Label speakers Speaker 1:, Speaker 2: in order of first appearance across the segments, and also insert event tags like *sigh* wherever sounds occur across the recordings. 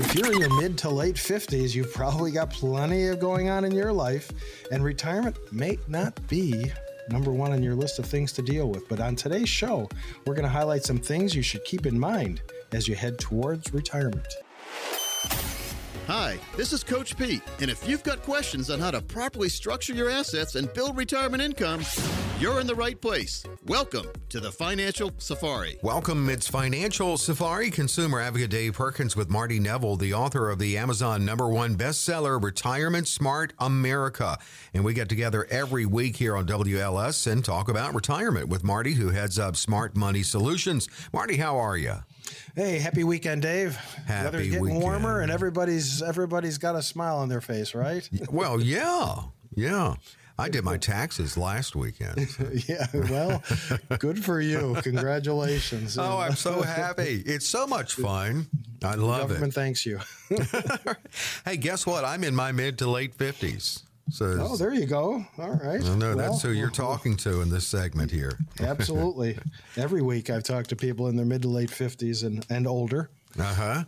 Speaker 1: If you're in your mid to late 50s, you've probably got plenty of going on in your life, and retirement may not be number one on your list of things to deal with. But on today's show, we're going to highlight some things you should keep in mind as you head towards retirement.
Speaker 2: Hi, this is Coach Pete, and if you've got questions on how to properly structure your assets and build retirement income, you're in the right place. Welcome to the Financial Safari.
Speaker 3: Welcome. It's Financial Safari. Consumer advocate Dave Perkins with Marty Neville, the author of the Amazon number one bestseller, Retirement Smart America. And we get together every week here on WLS and talk about retirement with Marty, who heads up Smart Money Solutions. Marty, how are you?
Speaker 1: Hey, happy weekend, Dave.
Speaker 3: Happy
Speaker 1: Weather's getting
Speaker 3: weekend.
Speaker 1: warmer, and everybody's everybody's got a smile on their face, right?
Speaker 3: Well, yeah, yeah. I did my taxes last weekend. *laughs*
Speaker 1: yeah. Well, good for you. *laughs* Congratulations.
Speaker 3: Oh, I'm so happy. It's so much fun. I love
Speaker 1: Government
Speaker 3: it.
Speaker 1: thanks you. *laughs*
Speaker 3: hey, guess what? I'm in my mid to late 50s. So
Speaker 1: oh, there you go. All right.
Speaker 3: No, know that's who you're talking to in this segment here.
Speaker 1: Absolutely. Every week I've talked to people in their mid to late 50s and, and older.
Speaker 3: Uh huh.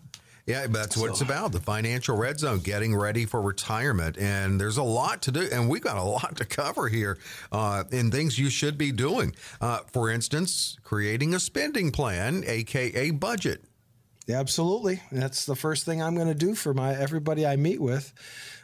Speaker 3: Yeah, but that's what it's about the financial red zone, getting ready for retirement. And there's a lot to do, and we've got a *laughs* lot to cover here uh, in things you should be doing. Uh, for instance, creating a spending plan, AKA budget.
Speaker 1: Absolutely. That's the first thing I'm going to do for my everybody I meet with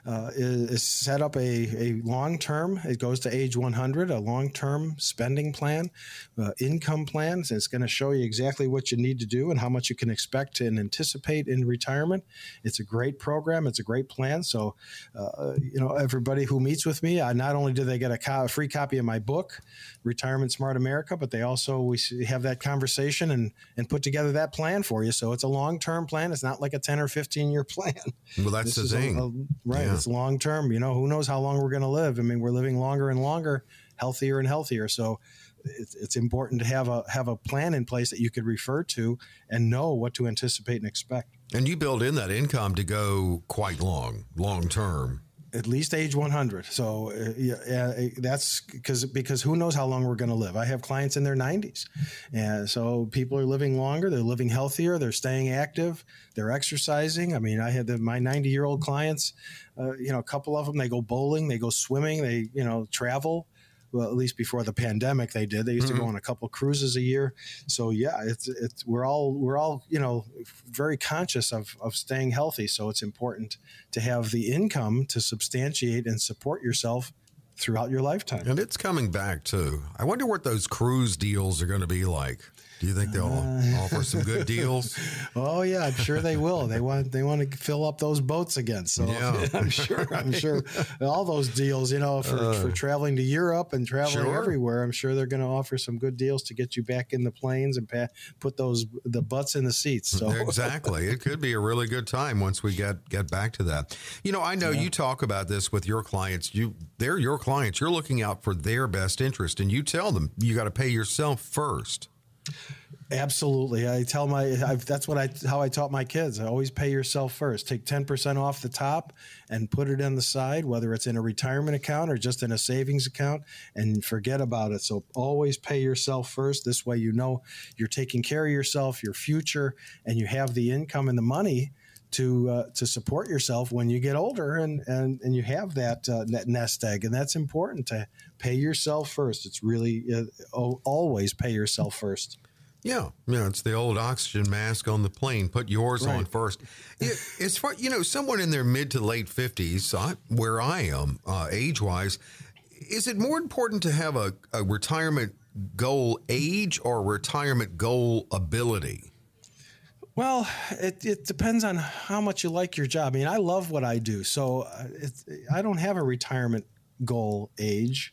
Speaker 1: uh, is, is set up a, a long term. It goes to age 100, a long term spending plan, uh, income plan. So it's going to show you exactly what you need to do and how much you can expect and anticipate in retirement. It's a great program. It's a great plan. So, uh, you know, everybody who meets with me, uh, not only do they get a, co- a free copy of my book, Retirement Smart America, but they also we have that conversation and and put together that plan for you. So it's a long term plan. It's not like a 10 or 15 year *laughs* plan.
Speaker 3: Well, that's
Speaker 1: This
Speaker 3: the
Speaker 1: is a-
Speaker 3: thing.
Speaker 1: a- right.
Speaker 3: Yeah.
Speaker 1: It's long term. You know, who knows how long we're going to live? I mean, we're living longer and longer, healthier and healthier. So it's, it's important to have a have a plan in place that you could refer to and know what to anticipate and expect.
Speaker 3: And you build in that income to go quite long, long term.
Speaker 1: At least age 100. So uh, yeah, that's because because who knows how long we're going to live. I have clients in their 90s, and so people are living longer. They're living healthier. They're staying active. They're exercising. I mean, I had the, my 90 year old clients. Uh, you know, a couple of them they go bowling, they go swimming, they you know travel. Well, at least before the pandemic, they did. They used to go mm-hmm. on a couple cruises a year. So yeah, it's it's we're all we're all you know very conscious of of staying healthy. So it's important to have the income to substantiate and support yourself throughout your lifetime.
Speaker 3: And it's coming back too. I wonder what those cruise deals are going to be like. Do you think they'll
Speaker 1: Uh,
Speaker 3: offer some good *laughs* deals?
Speaker 1: Oh yeah, I'm sure they will. They want they want to fill up those boats again. So
Speaker 3: Yeah. *laughs*
Speaker 1: I'm sure I'm sure all those deals, you know, for, for traveling to Europe and traveling
Speaker 3: Uh. Sure.
Speaker 1: everywhere, I'm sure they're going to offer some good deals to get you back in the planes and pa- put those the butts in the seats. So
Speaker 3: exactly. It could be a really good time once we get get back to that. You know, I know you talk about this with your clients. You they're your clients. You're looking out for their best interest and you tell them you got to pay yourself first.
Speaker 1: Absolutely. I tell my I've, that's what I how I taught my kids. I always pay yourself first. Take 10% off the top and put it in the side whether it's in a retirement account or just in a savings account and forget about it. So always pay yourself first. This way you know you're taking care of yourself, your future and you have the income and the money to uh, to support yourself when you get older and and, and you have that uh, that nest egg and that's important to pay yourself first. It's really uh, always pay yourself first.
Speaker 3: Yeah, yeah, it's the old oxygen mask on the plane. Put yours on first. It, as far you know, someone in their mid to late fifties, where I am uh, age wise, is it more important to have a, a retirement goal age or retirement goal ability?
Speaker 1: Well, it, it depends on how much you like your job. I mean, I love what I do, so uh, I don't have a retirement goal age.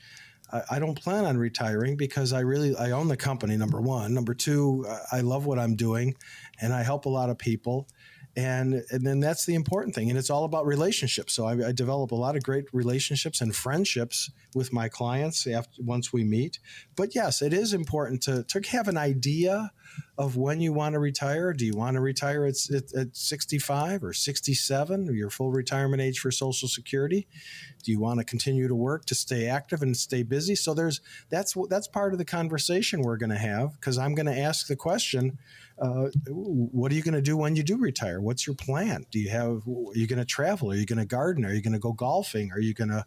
Speaker 1: I, don't plan on retiring because I really I own the company. Number one, number two, I love what I'm doing, and I help a lot of people. And, and then that's the important thing. And it's all about relationships. So I, I develop a lot of great relationships and friendships with my clients after once we meet. But yes, it is important to, to have an idea of when you want to retire. Do you want to retire at, at, at 65 or 67 your full retirement age for Social Security? Do you want to continue to work to stay active and stay busy? So there's that's that's part of the conversation we're going to have because I'm going to ask the question uh, what are you going to do when you do retire? What's your plan? Do you have? Are you going to travel? Are you going to garden? Are you going to go golfing? Are you going to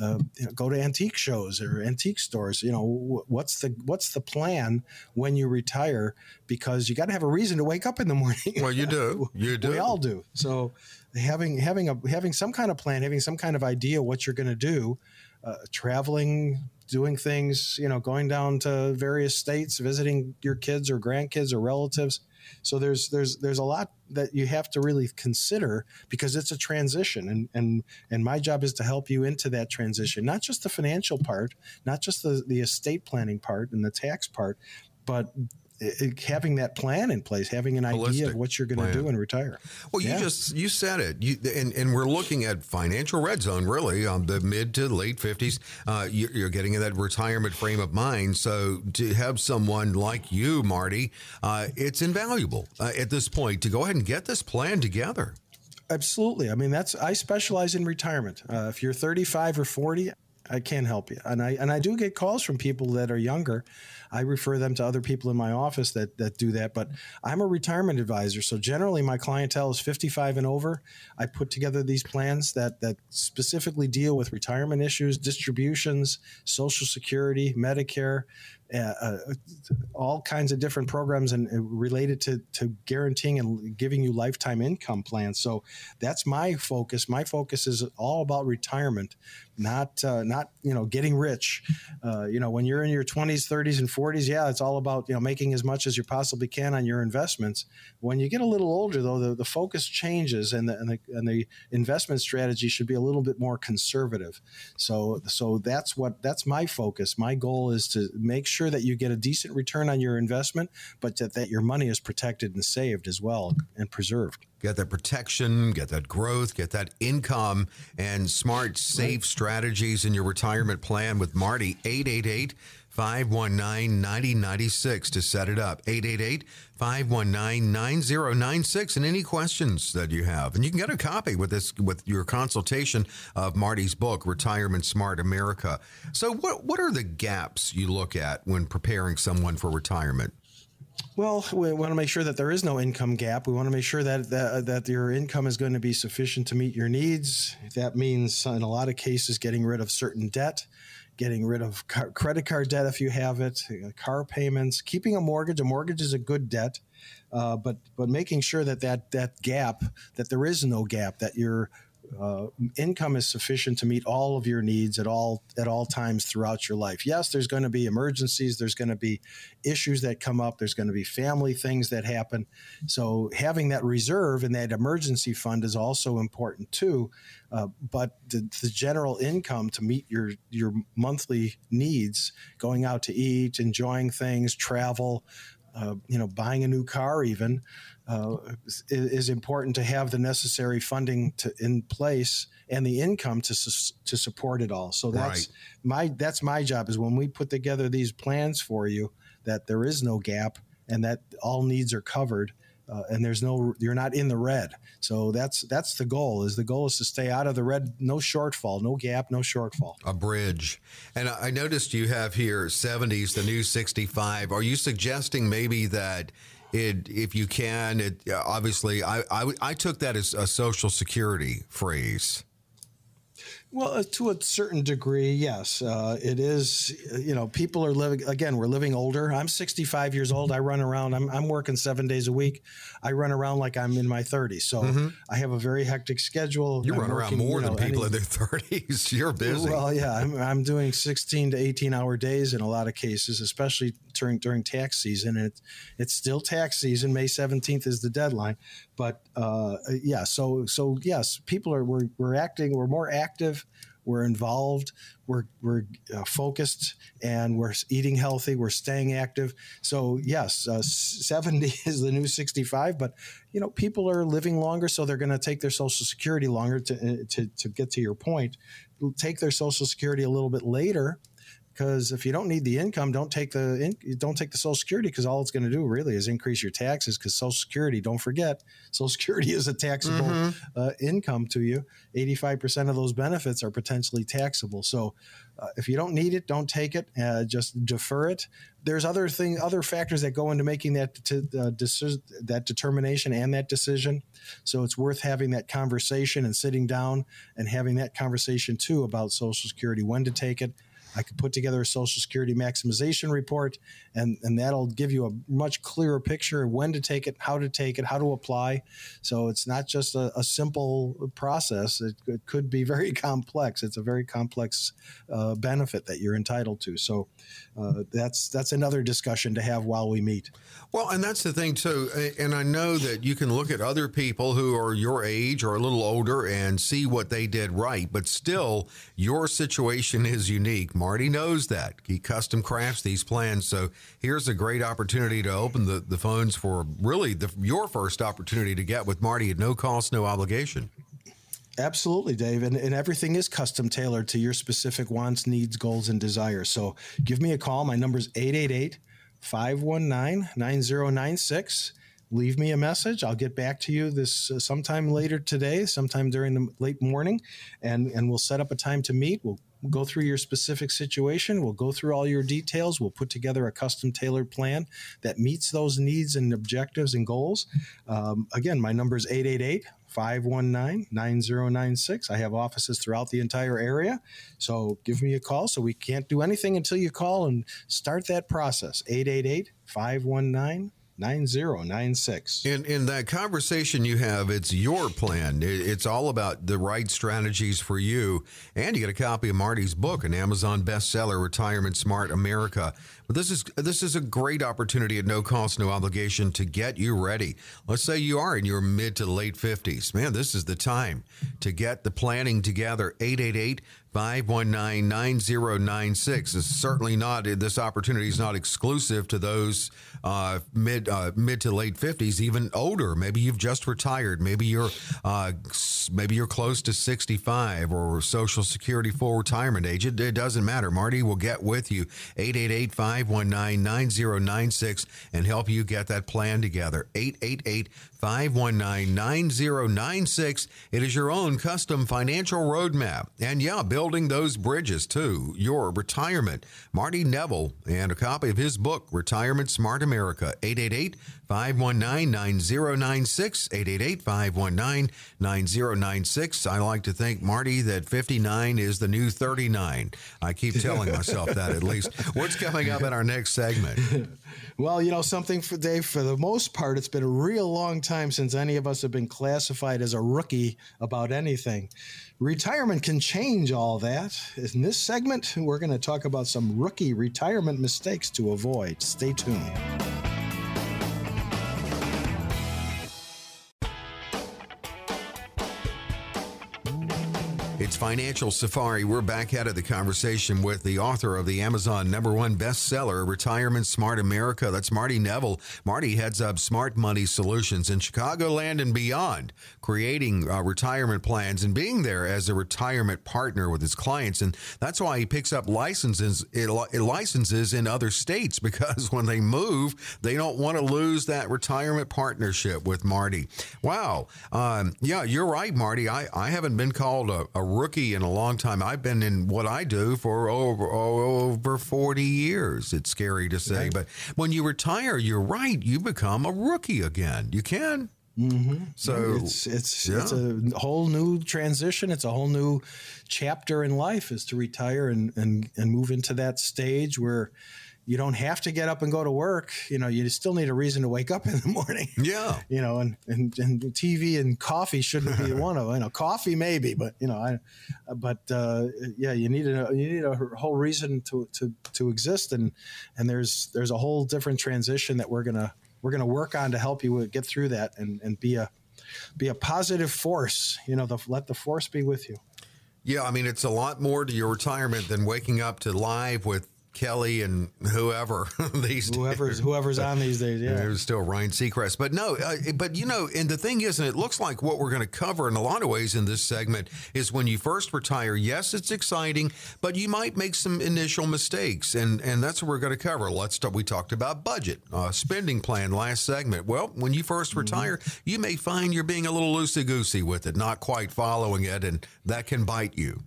Speaker 1: uh, you know, go to antique shows or antique stores. You know, what's the what's the plan when you retire? Because you got to have a reason to wake up in the *laughs* morning.
Speaker 3: Well, you do. *laughs* You do.
Speaker 1: We all do. So having having a having some kind of plan, having some kind of idea what you're going to do, uh, traveling, doing things, you know, going down to various states, visiting your kids or grandkids or relatives. So there's there's there's a lot that you have to really consider because it's a transition and and and my job is to help you into that transition, not just the financial part, not just the the estate planning part and the tax part, but it, having that plan in place, having an Holistic idea of what you're going to do and retire.
Speaker 3: Well, you yeah. just you said it, you, and and we're looking at financial red zone really on the mid to late fifties. Uh, you, you're getting in that retirement frame of mind. So to have someone like you, Marty, uh, it's invaluable uh, at this point to go ahead and get this plan together.
Speaker 1: Absolutely. I mean, that's I specialize in retirement. Uh, if you're 35 or 40, I can't help you. And I and I do get calls from people that are younger. I refer them to other people in my office that that do that. But I'm a retirement advisor, so generally my clientele is 55 and over. I put together these plans that that specifically deal with retirement issues, distributions, Social Security, Medicare, uh, uh, all kinds of different programs and uh, related to, to guaranteeing and giving you lifetime income plans. So that's my focus. My focus is all about retirement, not uh, not you know getting rich. Uh, you know when you're in your 20s, 30s, and 40s, yeah, it's all about you know making as much as you possibly can on your investments. When you get a little older, though, the, the focus changes and the, and the and the investment strategy should be a little bit more conservative. So so that's what that's my focus. My goal is to make sure that you get a decent return on your investment, but that, that your money is protected and saved as well and preserved.
Speaker 3: Get that protection, get that growth, get that income, and smart, safe right. Strategies in your retirement plan with Marty. 888 519 9096 to set it up. 888 519 9096. And any questions that you have. And you can get a copy with this with your consultation of Marty's book, Retirement Smart America. So, what, what are the gaps you look at when preparing someone for retirement?
Speaker 1: Well, we want to make sure that there is no income gap. We want to make sure that, that that your income is going to be sufficient to meet your needs. That means, in a lot of cases, getting rid of certain debt getting rid of car, credit card debt if you have it, uh, car payments, keeping a mortgage. A mortgage is a good debt, uh, but but making sure that that that gap, that there is no gap, that you're uh, income is sufficient to meet all of your needs at all at all times throughout your life. Yes, there's going to be emergencies, there's going to be issues that come up, there's going to be family things that happen. So having that reserve and that emergency fund is also important too. Uh, but the, the, general income to meet your your monthly needs, going out to eat, enjoying things, travel, uh, you know, buying a new car, even uh, is, is, important to have the necessary funding to, in place and the income to su- to support it all. So that's right. my that's my job is when we put together these plans for you that there is no gap and that all needs are covered. Uh, and there's no you're not in the red. So that's that's the goal is the goal is to stay out of the red. No shortfall no gap no shortfall.
Speaker 3: A bridge. And i noticed you have here 70s the new 65 are you suggesting maybe that it, if you can, it obviously I, I, I took that as a social security phrase.
Speaker 1: Well, uh, to a certain degree, yes. Uh, it is, you know, people are living, again, we're living older. I'm 65 years old. I run around, I'm, I'm working seven days a week. I run around like I'm in my 30s. So mm-hmm. I have a very hectic schedule.
Speaker 3: You run around more you know, than people any, in their *laughs* 30s. You're busy.
Speaker 1: Well, yeah, I'm, I'm doing 16 to 18 hour days in a lot of cases, especially during, during tax season. And it's, it's still tax season. May 17th is the deadline. But uh, yeah, so, so yes, people are, we're, we're acting, we're more active we're involved, we're, we're uh, focused, and we're eating healthy, we're staying active. So, yes, uh, 70 *laughs* is the new 65, but you know, people are living longer, so they're going to take their Social Security longer to, uh, to, to get to your point, take their Social Security a little bit later because if you don't need the income, don't take the in, don't take the Social Security because all it's going to do really is increase your taxes. Because Social Security, don't forget, Social Security *laughs* is a taxable mm-hmm. uh, income to you. Eighty five percent of those benefits are potentially taxable. So uh, if you don't need it, don't take it. Uh, just defer it. There's other thing, other factors that go into making that to, uh, deci- that determination and that decision. So it's worth having that conversation and sitting down and having that conversation too about Social Security, when to take it, I could put together a Social Security maximization report, and, and that'll give you a much clearer picture of when to take it, how to take it, how to apply. So it's not just a, a simple process, it, it, could be very *laughs* complex. It's a very complex uh, benefit that you're entitled to. So uh, that's, that's another discussion to have while we meet.
Speaker 3: Well, and that's the thing, too. And I know that you can look at other people who are your age or a little older and see what they did right, but still, your situation is unique. Marty knows that. He custom crafts these plans. So here's a great opportunity to open the, the phones for really the, your first opportunity to get with Marty at no cost, no obligation.
Speaker 1: Absolutely, Dave. And, and everything is custom tailored to your specific wants, needs, goals, and desires. So give me a call. My number is 888 519 9096 leave me a message. I'll get back to you this uh, sometime later today, sometime during the late morning, and and we'll set up a time to meet. We'll Go through your specific situation. We'll go through all your details. We'll put together a custom tailored plan that meets those needs and objectives and goals. Um, again, my number is 888 519 9096. I have offices throughout the entire area. So give me a call. So we can't do anything until you call and start that process. 888 519 9096.
Speaker 3: In in that conversation you have, it's your plan. It's all about the right strategies for you. And you get a copy of Marty's book, an Amazon bestseller, Retirement Smart America. But this is this is a great opportunity at no cost, no obligation to get you ready. Let's say you are in your mid to late 50s. Man, this is the time to get the planning together. 888 519 9096 is certainly not, this opportunity is not exclusive to those uh, mid uh, mid to late 50s, even older. Maybe you've just retired. Maybe you're uh, maybe you're close to 65 or Social Security full retirement age. It, it doesn't matter. Marty will get with you 888 519 9096 and help you get that plan together. 888 519 9096. It is your own custom financial roadmap. And yeah, building those bridges to your retirement. Marty Neville and a copy of his book, Retirement Smart America. 888 519 9096. 888 519 9096. I like to think, Marty, that 59 is the new 39. I keep telling myself that at least. What's coming up in our next segment? *laughs*
Speaker 1: Well, you know, something for Dave, for the most part, it's been a real long time since any of us have been classified as a rookie about anything. Retirement can change all that. In this segment, we're going to talk about some rookie retirement mistakes to avoid. Stay tuned.
Speaker 3: It's Financial Safari. We're back at the conversation with the author of the Amazon number one bestseller, Retirement Smart America. That's Marty Neville. Marty heads up Smart Money Solutions in Chicagoland and beyond, creating uh, retirement plans and being there as a retirement partner with his clients. And that's why he picks up licenses, licenses in other states *laughs* because when they move, they don't want to lose that retirement partnership with Marty. Wow. Um, yeah, you're right, Marty. I, I haven't been called a, a rookie in a long time. I've been in what I do for over over 40 years. It's scary to say, but when you retire, you're right. You become a rookie again. You can.
Speaker 1: Mm-hmm. So it's it's yeah. it's a whole new transition. It's a whole new chapter in life is to retire and and and move into that stage where you don't have to get up and go to work. You know, you still need a reason to wake up in the *laughs* morning.
Speaker 3: Yeah.
Speaker 1: You know, and, and, and TV and coffee shouldn't be *laughs* one of them. You know, coffee maybe, but you know, I, but uh, yeah, you need a you need a whole reason to, to to exist, and and there's there's a whole different transition that we're gonna we're gonna work on to help you get through that and and be a be a positive force. You know, the, let the force be with you.
Speaker 3: Yeah, I mean, it's a lot more to your retirement than waking up to live with Kelly and whoever *laughs* these
Speaker 1: whoever's whoever's on these days. Yeah,
Speaker 3: there's still Ryan Seacrest, but no, uh, but you know, and the thing is, and it looks like what we're going to cover in a lot of ways in this segment is when you first retire. Yes, it's exciting, but you might make some initial mistakes, and and that's what we're going to cover. Let's talk. We talked about budget, uh, spending plan last segment. Well, when you 1st mm-hmm. retire, you may find you're being a little loosey goosey with it, not quite following it, and that can bite you.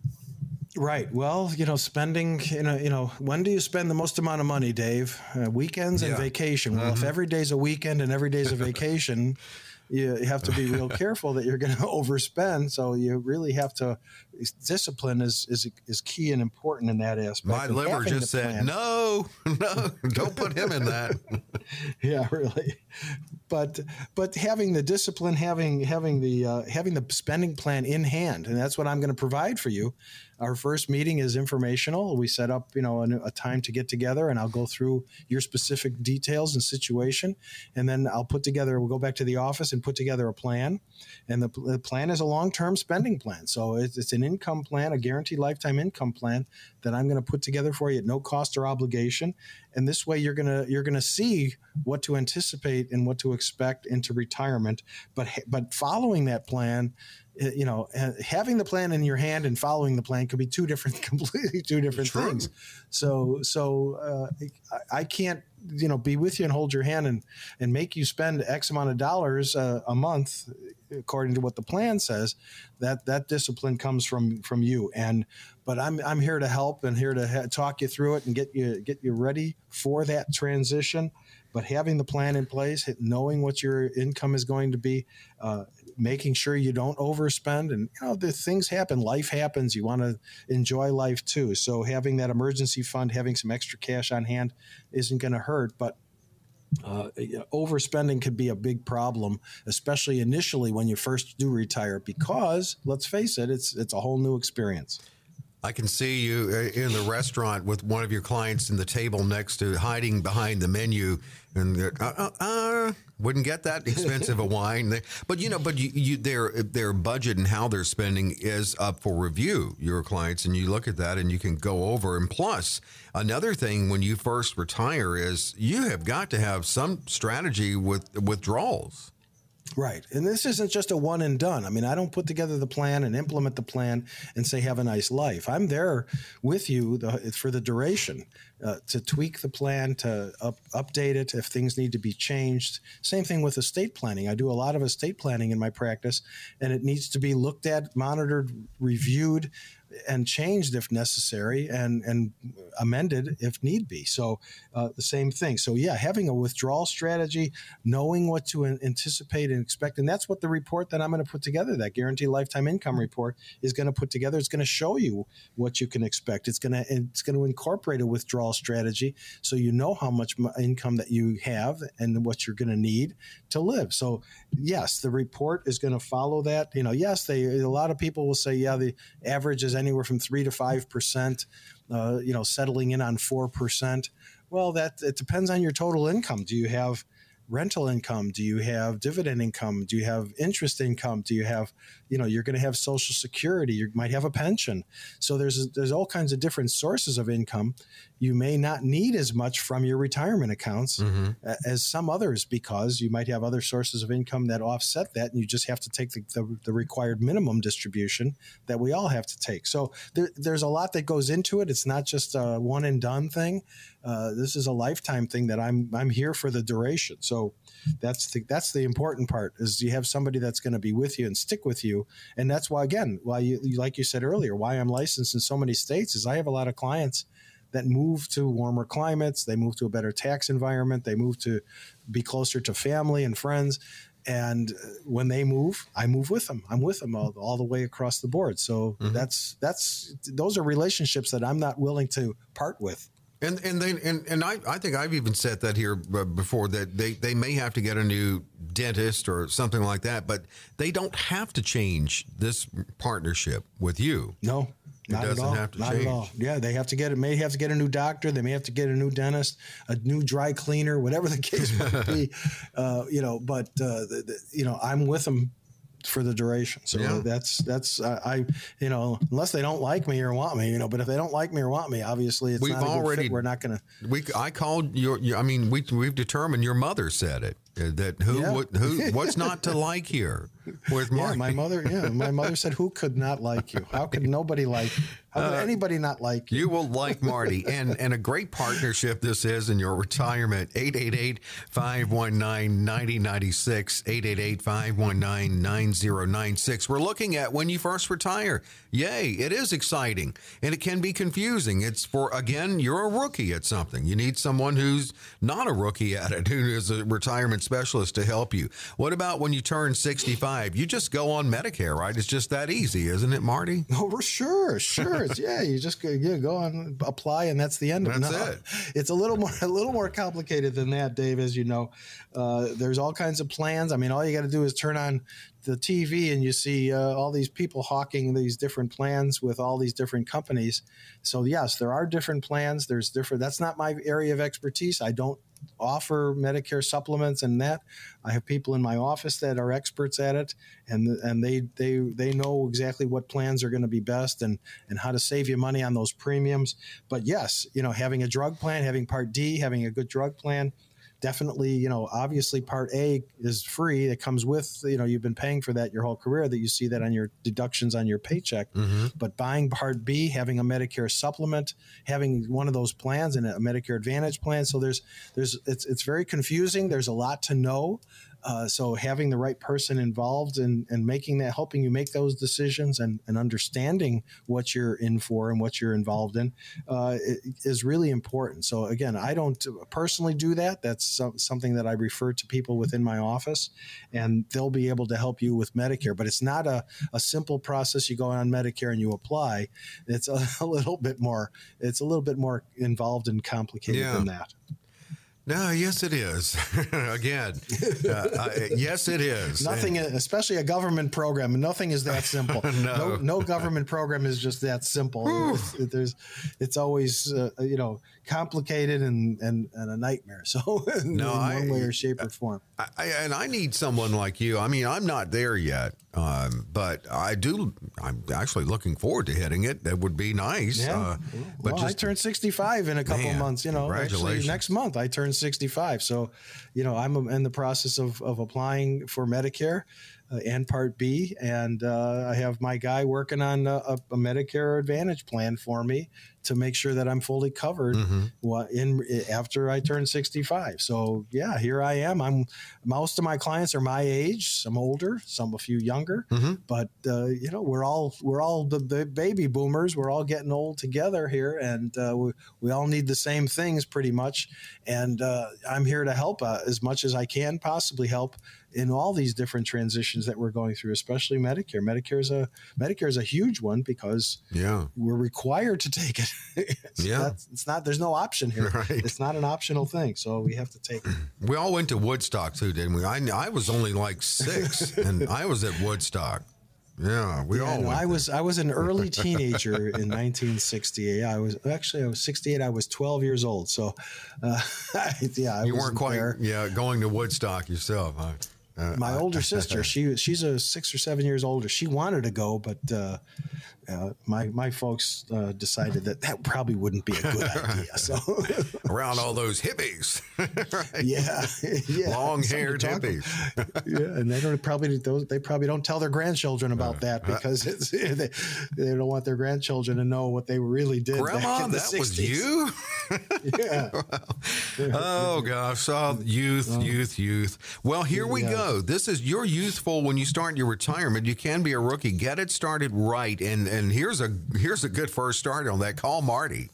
Speaker 1: Right. Well, you know, spending, you know, you know, when do you spend the most amount of money, Dave? Uh, weekends and yeah. vacation. Well, mm-hmm. if every day's a weekend and every day's a vacation, *laughs* you, have to be real careful that you're going *laughs* to overspend. So you really have to discipline is is is key and important in that aspect.
Speaker 3: My liver just said no, *laughs* no, don't put him in that.
Speaker 1: yeah, really. But but having the discipline, having having the uh, having the spending plan in hand, and that's what I'm going to provide for you our first meeting is informational. We set up, you know, a, a, time to get together, and I'll go through your specific details and situation, and then I'll put together. We'll go back to the office and put together a plan, and the, the plan is a long-term spending plan. So it's, it's an income plan, a guaranteed lifetime income plan that I'm going to put together for you at no cost or obligation, and this way you're gonna you're gonna see what to anticipate and what to expect into retirement. But but following that plan uh, you know, uh, having the plan in your hand and following the plan could be two different, *laughs* completely two different True. things. So, so uh, I can't, you know, be with you and hold your hand and and make you spend X amount of dollars uh, a month, according to what the plan says. That that discipline comes from from you. And but I'm I'm here to help and here to ha- talk you through it and get you get you ready for that transition but having the plan in place, knowing what your income is going to be, uh, making sure you don't overspend, and you know the things happen. Life happens. You want to enjoy life too. So having that emergency fund, having some extra cash on hand, isn't going to hurt. But uh, overspending could be a big problem, especially initially when you first do retire, because let's face it, it's it's a whole new experience.
Speaker 3: I can see you uh, in the restaurant with one of your clients in the table next to hiding behind the menu and uh, uh, uh, wouldn't get that expensive a wine. But you know, but you, you, their their budget and how they're spending is up for review. Your clients, and you look at that, and you can go over. And plus, another thing when you first retire is you have got to have some strategy with withdrawals.
Speaker 1: Right. And this isn't just a one and done. I mean, I don't put together the plan and implement the plan and say, have a nice life. I'm there with you the, for the duration uh, to tweak the plan, to up, update it if things need to be changed. Same thing with estate planning. I do a lot of estate planning in my practice, and it needs to be looked at, monitored, reviewed and changed if necessary and and amended if need be. So uh, the same thing. So yeah having a withdrawal strategy knowing what to anticipate and expect and that's what the report that i'm going to put together that guaranteed lifetime income report is going to put together. It's going to show you what you can expect. It's going to it's going to incorporate a withdrawal strategy so you know how much income that you have and what you're going to need to live. So yes the report is going to follow that. You know yes they a lot of people will say yeah the average is anywhere from three to five percent. Uh, you know, settling in on four percent. Well, that it depends on your total income. Do you have rental income? Do you have dividend income? Do you have interest income? Do you have, you know, you're going to have social security. You might have a pension. So there's there's all kinds of different sources of income. You may not need as much from your retirement accounts mm-hmm. as some others because you might have other sources of income that offset that, and you just have to take the, the, the required minimum distribution that we all have to take. So there, there's a lot that goes into it. It's not just a one and done thing. Uh, this is a lifetime thing that I'm I'm here for the duration. So that's the that's the important part is you have somebody that's going to be with you and stick with you, and that's why again why you like you said earlier why I'm licensed in so many states is I have a lot of clients that move to warmer climates, they move to a better tax environment, they move to be closer to family and friends. And when they move, I move with them. I'm with them all, all the way across the board. So mm-hmm. that's that's those are relationships that I'm not willing to part with.
Speaker 3: And and they and, and I, I think I've even said that here before that they, they may have to get a new dentist or something like that, but they don't have to change this partnership with you.
Speaker 1: No,
Speaker 3: not doesn't have to not change. At all.
Speaker 1: Yeah, they have to get it. May have to get a new doctor. They may have to get a new dentist, a new dry cleaner, whatever the *laughs* case might be. *laughs* Uh, you know, but uh, the, the, you know, I'm with them for the duration. So
Speaker 3: Yeah.
Speaker 1: that's that's uh, I you know unless they don't like me or want me, you know. But if they don't like me or want me, obviously it's
Speaker 3: We've
Speaker 1: not
Speaker 3: already-.
Speaker 1: We're not going to.
Speaker 3: We, I called your, your. I mean, we we've determined your mother said it uh, that who
Speaker 1: Yeah.
Speaker 3: would who what's not to like here with
Speaker 1: Yeah, my mother. Yeah, my mother said, "Who could not like you? How could nobody like? How could uh, anybody not like you?"
Speaker 3: You will like Marty. And and a great partnership this is in your retirement. 888-519-9096. 888-519-9096. We're looking at when you first retire. Yay, it is exciting. And it can be confusing. It's for again, you're a rookie at something. You need someone who's not a rookie at it, who is a retirement specialist to help you. What about when you turn 65? You just go on Medicare, right? It's just that easy, isn't it, Marty? *laughs*
Speaker 1: Oh, sure, sure. It's, yeah, you just go, yeah, go on, apply, and that's the end of
Speaker 3: That's
Speaker 1: it.
Speaker 3: It. *laughs*
Speaker 1: It's a little more, a little more complicated than that, Dave. As you know, uh, there's all kinds of plans. I mean, all you got to do is turn on the TV, and you see uh, all these people hawking these different plans with all these different companies. So yes, there are different plans. There's different. That's not my area of expertise. I don't offer Medicare supplements and that. I have people in my office that are experts at it, and and they they they know exactly what plans are going to be best and and how to save you money on those premiums. But yes, you know, having a drug plan, having Part D, having a good drug plan. Definitely, you know, obviously Part A is free. It comes with, you know, you've been paying for that your whole career. That you see that on your deductions on your paycheck. Mm-hmm. But buying Part B, having a Medicare supplement, having one of those plans and a Medicare Advantage plan. So there's there's it's it's very confusing. There's a lot to know. Uh, so having the right person involved and and making that, helping you make those decisions and, and understanding what you're in for and what you're involved in, uh, is really important. So again, I don't personally do that. That's some, something that I refer to people within my office, and they'll be able to help you with Medicare. But it's not a, a simple process. You go on Medicare and you apply. It's a, *laughs* a little bit more. It's a little bit more involved and complicated
Speaker 3: Yeah.
Speaker 1: than that.
Speaker 3: No, yes, it is. *laughs* Again, uh, I, yes, it is.
Speaker 1: Nothing, especially a government program, nothing is that simple. *laughs*
Speaker 3: No.
Speaker 1: no, government program is just that simple. It's, it- there's, it's always, uh, you know, complicated and, and, and a nightmare. *laughs* So, in,
Speaker 3: No,
Speaker 1: in one
Speaker 3: I-
Speaker 1: way or shape or form.
Speaker 3: I, I, and I need someone like you. I mean, I'm not there yet, um, but I do. I'm actually looking forward to hitting it. That would be nice.
Speaker 1: Yeah.
Speaker 3: Uh, but
Speaker 1: well, I
Speaker 3: just
Speaker 1: turned 65 in a couple
Speaker 3: Man,
Speaker 1: months. You know, actually next month I turn 65. So, you know, I'm in the process of, of applying for Medicare uh, and Part B, and uh, I have my guy working on a, a Medicare Advantage plan for me to make sure that I'm fully covered
Speaker 3: Mm-hmm.
Speaker 1: in after I turn 65. So, yeah, here I am. I'm most of my clients are my age. Some older, some a few younger
Speaker 3: Mm-hmm.
Speaker 1: but uh, you know we're all we're all the, the baby boomers we're all getting old together here and uh, we, we all need the same things pretty much and uh, i'm here to help uh, as much as i can possibly help in all these different transitions that we're going through especially medicare medicare is a medicare is a huge one because
Speaker 3: yeah,
Speaker 1: we're required to take it *laughs*
Speaker 3: Yeah.
Speaker 1: it's not there's no option here *laughs*
Speaker 3: Right.
Speaker 1: it's not an optional thing so we have to take it *clears throat*
Speaker 3: we all went to Woodstock too, didn't we? I, I was only like six, *laughs* and I was at Woodstock. Yeah, we all
Speaker 1: And
Speaker 3: went.
Speaker 1: I
Speaker 3: there.
Speaker 1: was I was an early teenager in 1968. I was actually I was 68. I was 12 years old. So, uh, yeah, I
Speaker 3: You weren't quite,
Speaker 1: there.
Speaker 3: yeah, going to Woodstock yourself. Huh? Uh,
Speaker 1: My older *laughs* sister, she she's a six or seven years older. She wanted to go, but uh, uh, my my folks uh, decided that that probably wouldn't be a good *laughs* idea. So, *laughs*
Speaker 3: around all those hippies, right?
Speaker 1: yeah, yeah,
Speaker 3: long-haired
Speaker 1: something
Speaker 3: hippies.
Speaker 1: yeah, and they don't probably those they probably don't tell their grandchildren about that because it's, they they don't want their grandchildren to know what they really did. back
Speaker 3: Grandma,
Speaker 1: in the
Speaker 3: that was you.
Speaker 1: Yeah.
Speaker 3: Oh gosh, oh, youth, youth, youth. Well, here we
Speaker 1: Yeah.
Speaker 3: This is you're youthful when you start your retirement. You can be a rookie. Get it started right, and and here's a here's a good first start on that. Call Marty.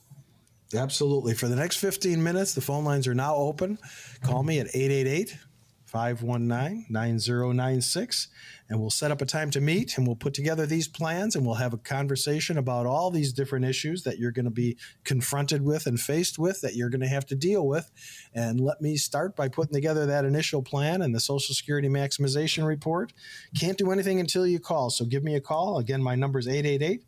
Speaker 1: Absolutely. For the next 15 minutes, the phone lines are now open. Call me at 888 519 9096, and we'll set up a time to meet and we'll put together these plans and we'll have a conversation about all these different issues that you're going to be confronted with and faced with that you're going to have to deal with. And let me start by putting together that initial plan and the Social Security Maximization Report. Can't do anything until you call. So give me a call. Again, my number is 888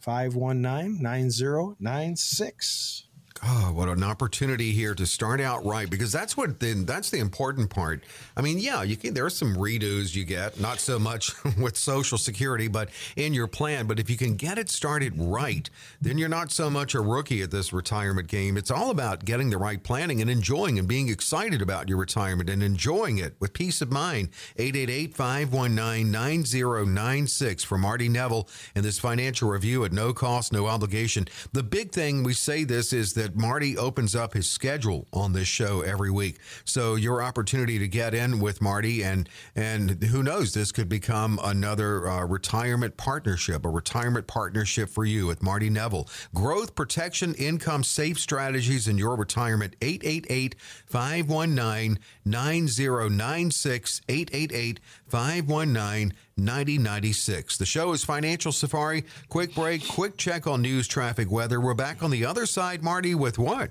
Speaker 1: 519 9096.
Speaker 3: Oh, what an opportunity here to start out right because that's what then that's the important part. I mean, yeah, you can there are some redos you get, not so much *laughs* with social security, but in your plan, but if you can get it started right, then you're not so much a rookie at this retirement game. It's all about getting the right planning and enjoying and being excited about your retirement and enjoying it with peace of mind. 888-519-9096 for Marty Neville in this financial review at no cost, no obligation. The big thing we say this is that Marty opens up his schedule on this show every week. So your opportunity to get in with Marty and and who knows, this could become another uh, retirement partnership, a retirement partnership for you with Marty Neville. Growth, protection, income, safe strategies in your retirement. 888 519 9096. 888 519 9096. The show is Financial Safari. Quick break, quick check on news, traffic, weather. We're back on the other side, Marty, with what?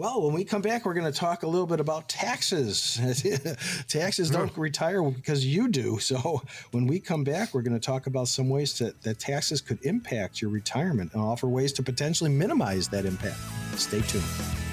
Speaker 1: Well, when we come back, we're going to talk a little bit about taxes. *laughs* taxes don't retire because you do. So when we come back, we're going to talk about some ways to, that taxes could impact your retirement and offer ways to potentially minimize that impact. Stay tuned.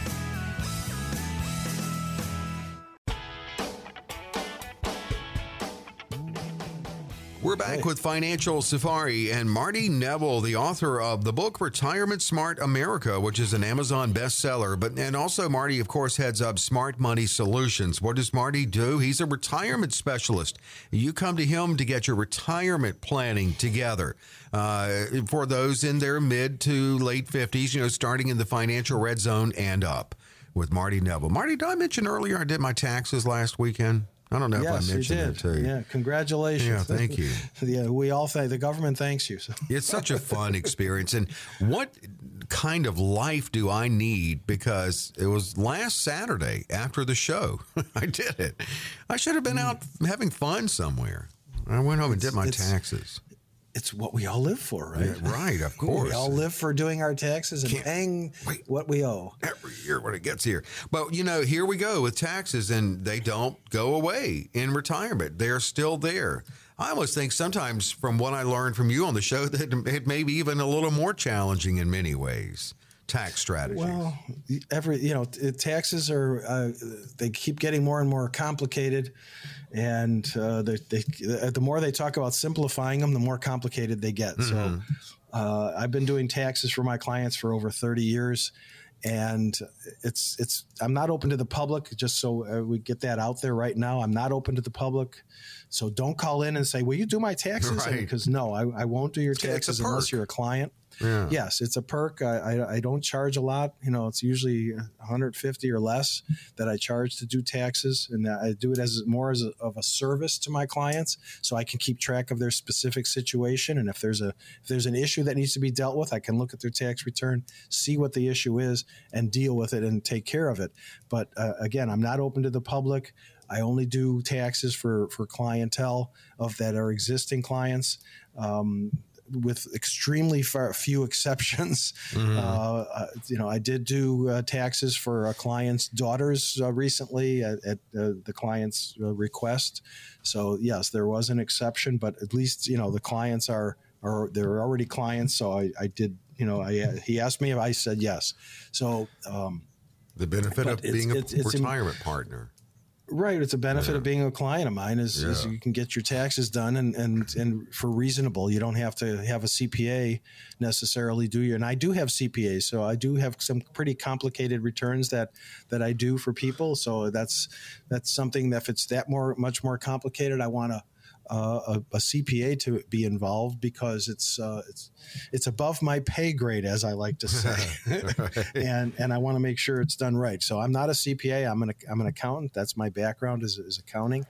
Speaker 3: We're back with Financial Safari and Marty Neville, the author of the book Retirement Smart America, which is an Amazon bestseller. But and also Marty, of course, heads up Smart Money Solutions. What does Marty do? He's a retirement specialist. You come to him to get your retirement planning together. Uh, for those in their mid to late 50s, you know, starting in the financial red zone and up with Marty Neville. Marty, did I mention earlier I did my taxes last weekend? I don't know
Speaker 1: yes,
Speaker 3: if I mentioned
Speaker 1: you did.
Speaker 3: that to you.
Speaker 1: Yeah, congratulations.
Speaker 3: Yeah, thank you. *laughs*
Speaker 1: yeah, we all thank the government thanks you. So.
Speaker 3: It's such a fun experience. And what kind of life do I need? Because it was last Saturday after the show. *laughs* I did it. I should have been mm. out having fun somewhere. I went home and did my taxes
Speaker 1: it's what we all live for, right?
Speaker 3: Yeah, right, of course. *laughs*
Speaker 1: we all live for doing our taxes and Can't paying wait, what we owe
Speaker 3: every year when it gets here. But you know, here we go with taxes, and they don't go away in retirement. They're still there. I almost think sometimes, from what I learned from you on the show, *laughs* that it may be even a little more challenging in many ways tax strategies?
Speaker 1: Well, every you know, taxes are uh, they keep getting more and more complicated, and uh, they, they, the more they talk about simplifying them, the more complicated they get. Mm-hmm. So, uh, I've been doing taxes for my clients for over thirty years. And it's it's I'm not open to the public. Just so uh, we get that out there right now, I'm not open to the public. So don't call in and say, "Will you do my taxes?" *laughs* Because right. no, I, I won't do your taxes unless you're a client. Yeah. Yes, it's a perk. I, I, I, don't charge a lot. You know, it's usually 150 or less that I charge to do taxes, and I do it as more as a, of a service to my clients, so I can keep track of their specific situation. And if there's a if there's an issue that needs to be dealt with, I can look at their tax return, see what the issue is, and deal with it and take care of it. But uh, again, I'm not open to the public. I only do taxes for for clientele of that are existing clients. Um, with extremely far, few exceptions. Mm-hmm. Uh, uh, you know, I did do uh, taxes for a client's daughters uh, recently at, at the client's uh, request. So yes, there was an exception, but at least you know the clients are are they're already clients. So I, I did. You know, I he asked me if I said yes. So um,
Speaker 3: the benefit of being a it's, it's retirement partner.
Speaker 1: Right. It's a benefit yeah. of being a client of mine is, yeah. is, you can get your taxes done and, and, and for reasonable. You don't have to have a CPA necessarily do you. And I do have CPAs. So I do have some pretty complicated returns that, that I do for people. So that's, that's something that if it's that more, much more complicated, I want to, uh, a, a, CPA to be involved because it's uh, it's it's above my pay grade, as I like to say, *laughs* *laughs* and and I want to make sure it's done right. So I'm not a CPA. I'm an I'm an accountant. That's my background is, is accounting,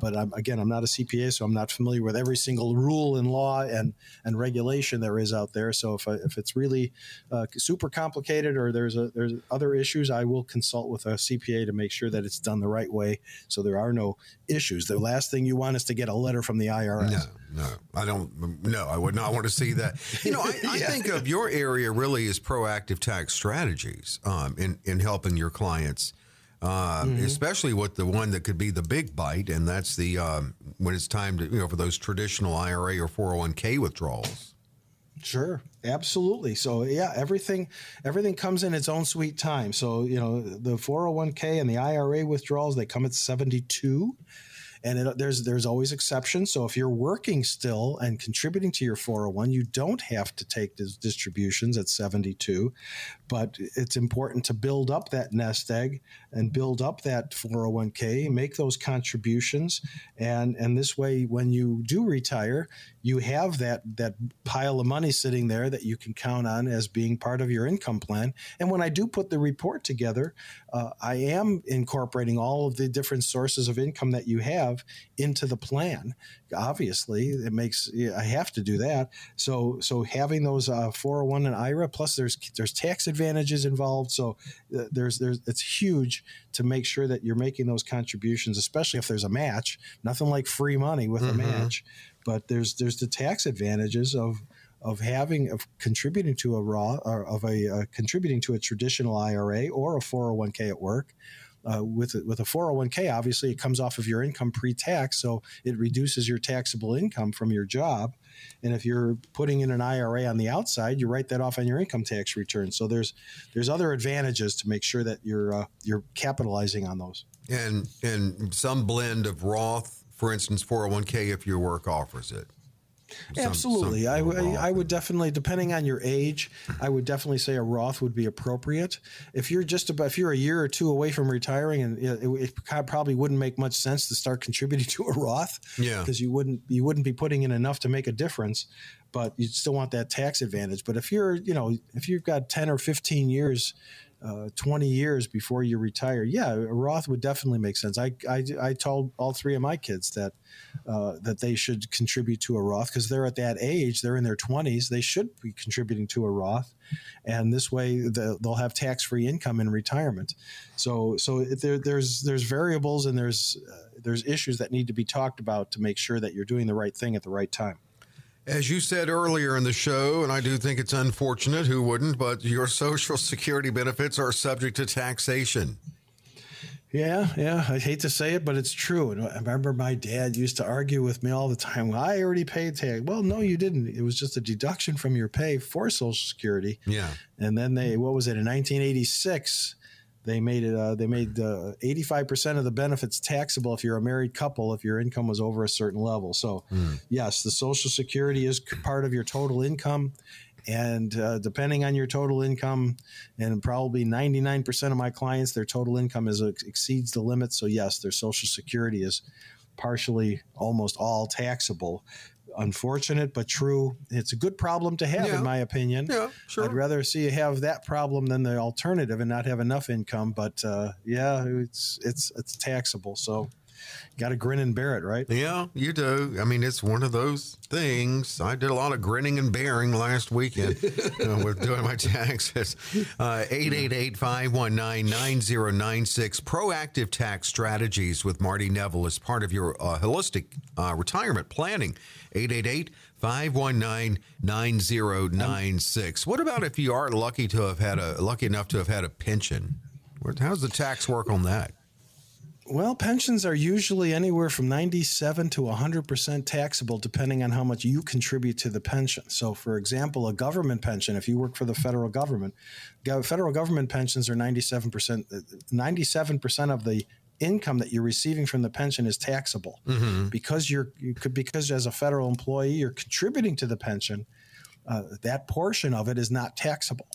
Speaker 1: but I'm, again, I'm not a CPA, so I'm not familiar with every single rule and law and and regulation there is out there. So if I, if it's really uh, super complicated or there's a there's other issues, I will consult with a CPA to make sure that it's done the right way, so there are no issues. The last thing you want is to get a letter from the IRS.
Speaker 3: No, no, I don't. No, I would not want to see that. You know, I, *laughs* I yeah. think of your area really as proactive tax strategies um, in in helping your clients. Uh, mm-hmm. especially with the one that could be the big bite, and that's the um, when it's time to you know for those traditional IRA or 401k withdrawals.
Speaker 1: Sure, absolutely. So yeah, everything everything comes in its own sweet time. So you know the 401k and the IRA withdrawals they come at 72 and it, there's there's always exceptions. So if you're working still and contributing to your 401, you don't have to take those distributions at 72, but it's important to build up that nest egg and build up that 401k, make those contributions, and and this way, when you do retire, you have that that pile of money sitting there that you can count on as being part of your income plan. And when I do put the report together, uh, I am incorporating all of the different sources of income that you have into the plan. Obviously, it makes I have to do that. So so having those uh, 401 and IRA plus there's there's tax advantages involved. So uh, there's there's it's huge to make sure that you're making those contributions, especially if there's a match. Nothing like free money with mm-hmm. a match but there's there's the tax advantages of of having of contributing to a Roth or of a uh, contributing to a traditional IRA or a 401k at work. Uh, with a, with a 401k, obviously it comes off of your income pre-tax, so it reduces your taxable income from your job. And if you're putting in an IRA on the outside, you write that off on your income tax return. So there's there's other advantages to make sure that you're uh, you're capitalizing on those.
Speaker 3: And and some blend of Roth for instance, 401k if your work offers it?
Speaker 1: Some, Absolutely. Some I, I would definitely, depending on your age, I would definitely say a Roth would be appropriate. If you're just about, if you're a year or two away from retiring, and it, it probably wouldn't make much sense to start contributing *laughs* to a Roth,
Speaker 3: yeah,
Speaker 1: because you wouldn't you wouldn't be putting in enough to make a difference. But you still want that tax advantage. But if you're, you know, if you've got ten or fifteen years uh, 20 years before you retire, yeah, a Roth would definitely make sense. I, I, I told all three of my kids that uh, that they should contribute to a Roth because they're at that age, they're in their 20s, they should be contributing to a Roth, and this way the, they'll have tax free income in retirement. So so there, there's there's variables and there's uh, there's issues that need to be talked about to make sure that you're doing the right thing at the right time.
Speaker 3: As you said earlier in the show, and I do think it's unfortunate, who wouldn't, but your Social Security benefits are subject to taxation.
Speaker 1: Yeah, yeah. I hate to say it, but it's true. And I remember my dad used to argue with me all the time. Well, I already paid tax. Well, no, you didn't. It was just a deduction from your pay for Social Security.
Speaker 3: Yeah.
Speaker 1: And then they, what was it, in 1986, they made it. Uh, they made uh, percent of the benefits taxable if you're a married couple if your income was over a certain level. So, mm. yes, the Social Security is part of your total income, and uh, depending on your total income, and probably ninety-nine percent of my clients, their total income is exceeds the limit. So, yes, their Social Security is partially, almost all taxable unfortunate but true. It's a good problem to have, yeah. in my opinion.
Speaker 3: Yeah, sure.
Speaker 1: I'd rather see you have that problem than the alternative and not have enough income. But uh, yeah, it's it's it's taxable, so got to grin and bear it, right?
Speaker 3: Yeah, you do. I mean, it's one of those things. I did a lot of grinning and bearing last weekend *laughs* uh, with doing my taxes. Uh, 888 519 9096. Proactive tax strategies with Marty Neville is part of your uh, holistic uh, retirement planning. 888 519 9096. What about if you are lucky to have had a lucky enough to have had a pension? How's the tax work on that?
Speaker 1: Well, pensions are usually anywhere from 97 to 100% taxable depending on how much you contribute to the pension. So, for example, a government pension, if you work for the federal government, federal government pensions are 97%, 97% of the income that you're receiving from the pension is taxable. Mm-hmm. Because you're you could, because as a federal employee you're contributing to the pension, uh, that portion of it is not taxable.